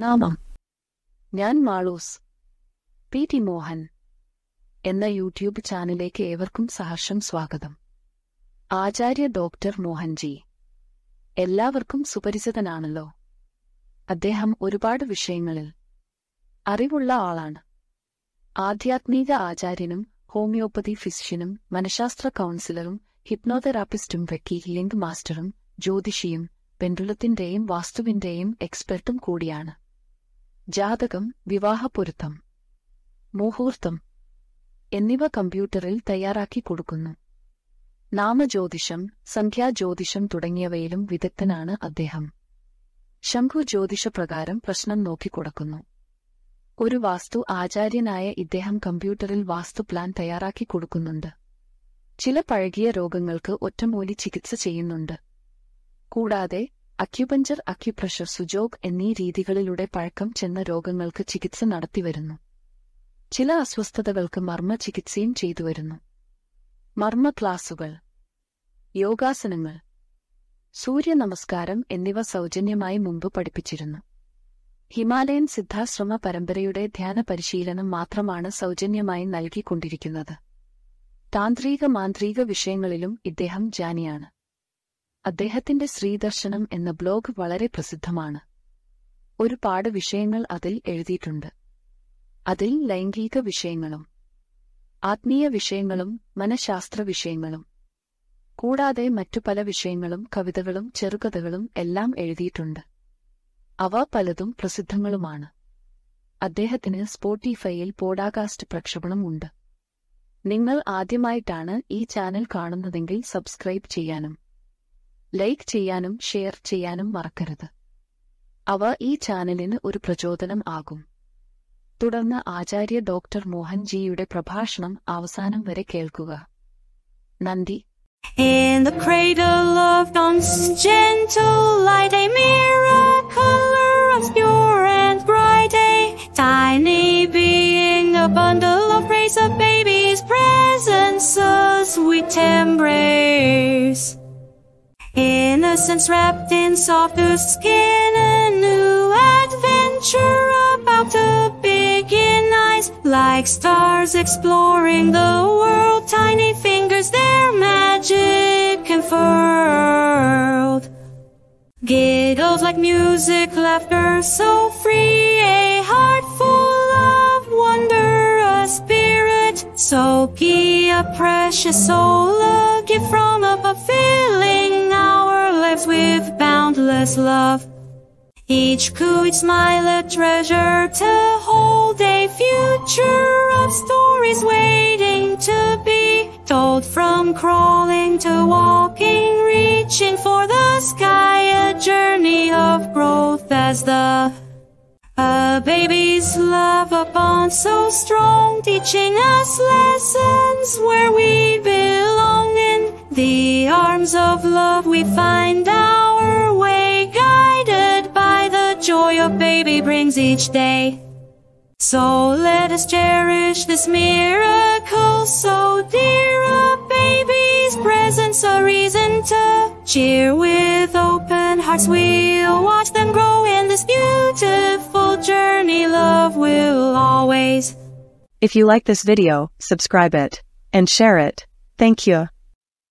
പ്രണാമം ഞാൻ Malu's. P T Mohan എന്ന യൂട്യൂബ് ചാനലിലേക്ക് ഏവർക്കും സഹർഷം സ്വാഗതം. ആചാര്യ ഡോക്ടർ മോഹൻജി എല്ലാവർക്കും സുപരിചിതനാണല്ലോ. അദ്ദേഹം ഒരുപാട് വിഷയങ്ങളിൽ അറിവുള്ള ആളാണ്. ആധ്യാത്മിക ആചാര്യനും ഹോമിയോപ്പതി ഫിസിഷ്യനും മനഃശാസ്ത്ര കൗൺസിലറും ഹിപ്നോതെറാപ്പിസ്റ്റും വെക്കി ഹീലിംഗ് മാസ്റ്ററും ജ്യോതിഷിയും പെൻഡുലത്തിന്റെയും വാസ്തുവിന്റെയും എക്സ്പെർട്ടും കൂടിയാണ്. ജാതകം വിവാഹപ്പൊരുത്തം മുഹൂർത്തം എന്നിവ കമ്പ്യൂട്ടറിൽ തയ്യാറാക്കി കൊടുക്കുന്നു. നാമജ്യോതിഷം സംഖ്യാജ്യോതിഷം തുടങ്ങിയവയിലും വിദഗ്ധനാണ് അദ്ദേഹം. ശംഖു ജ്യോതിഷപ്രകാരം പ്രശ്നം നോക്കിക്കൊടുക്കുന്നു ഒരു വാസ്തു ആചാര്യനായ ഇദ്ദേഹം കമ്പ്യൂട്ടറിൽ വാസ്തു പ്ലാൻ തയ്യാറാക്കി കൊടുക്കുന്നുണ്ട്. ചില പഴകിയ രോഗങ്ങൾക്ക് ഒറ്റമൂലി ചികിത്സ ചെയ്യുന്നുണ്ട്. കൂടാതെ അക്യുപഞ്ചർ അക്യുപ്രഷർ സുജോഗ് എന്നീ രീതികളിലൂടെ പഴക്കം ചെന്ന രോഗങ്ങൾക്ക് ചികിത്സ നടത്തിവരുന്നു. ചില അസ്വസ്ഥതകൾക്ക് മർമ്മ ചികിത്സയും ചെയ്തുവരുന്നു. മർമ്മ ക്ലാസുകൾ യോഗാസനങ്ങൾ സൂര്യ നമസ്കാരം എന്നിവ സൗജന്യമായി മുമ്പ് പഠിപ്പിച്ചിരുന്നു. ഹിമാലയൻ സിദ്ധാശ്രമ പരമ്പരയുടെ ധ്യാന പരിശീലനം മാത്രമാണ് സൗജന്യമായി നൽകിക്കൊണ്ടിരിക്കുന്നത്. താന്ത്രിക മാന്ത്രിക വിഷയങ്ങളിലും ഇദ്ദേഹം ജാനിയാണ്. അദ്ദേഹത്തിന്റെ ശ്രീദർശനം എന്ന ബ്ലോഗ് വളരെ പ്രസിദ്ധമാണ്. ഒരുപാട് വിഷയങ്ങൾ അതിൽ എഴുതിയിട്ടുണ്ട്. അതിൽ ലൈംഗിക വിഷയങ്ങളും ആത്മീയ വിഷയങ്ങളും മനഃശാസ്ത്ര വിഷയങ്ങളും കൂടാതെ മറ്റു പല വിഷയങ്ങളും കവിതകളും ചെറുകഥകളും എല്ലാം എഴുതിയിട്ടുണ്ട്. അവ പലതും പ്രസിദ്ധങ്ങളുമാണ്. അദ്ദേഹത്തിന് സ്പോട്ടിഫൈയിൽ പോഡാകാസ്റ്റ് പ്രക്ഷേപണം ഉണ്ട്. നിങ്ങൾ ആദ്യമായിട്ടാണ് ഈ ചാനൽ കാണുന്നതെങ്കിൽ സബ്സ്ക്രൈബ് ചെയ്യാനും. ലൈക്ക് ചെയ്യാനും ഷെയർ ചെയ്യാനും മറക്കരുത്. അവ ഈ ചാനലിന് ഒരു പ്രചോദനം ആകും. തുടർന്ന് ആചാര്യ ഡോക്ടർ മോഹൻജിയുടെ പ്രഭാഷണം അവസാനം വരെ കേൾക്കുക. നന്ദി. In the cradle of dawn's gentle light, I mirror Innocence wrapped in softest skin, a new adventure about to begin. Eyes like stars exploring the world, tiny fingers their magic unfurled. Giggles like music, laughter so free, a heart full of wonder, a spirit so key, a precious soul, a gift from above, boundless love. Each cooed smile a treasure to hold a future of stories waiting to be told from crawling to walking, reaching for the sky, a journey of growth as the a baby's love bond so strong, teaching us lessons where we belong in the arms of love. We find our a baby brings each day. So let us cherish this miracle so dear, a baby's presence, a reason to cheer with open hearts. We'll watch them grow in this beautiful journey. Love will always If you like this video, subscribe it and share it. Thank you.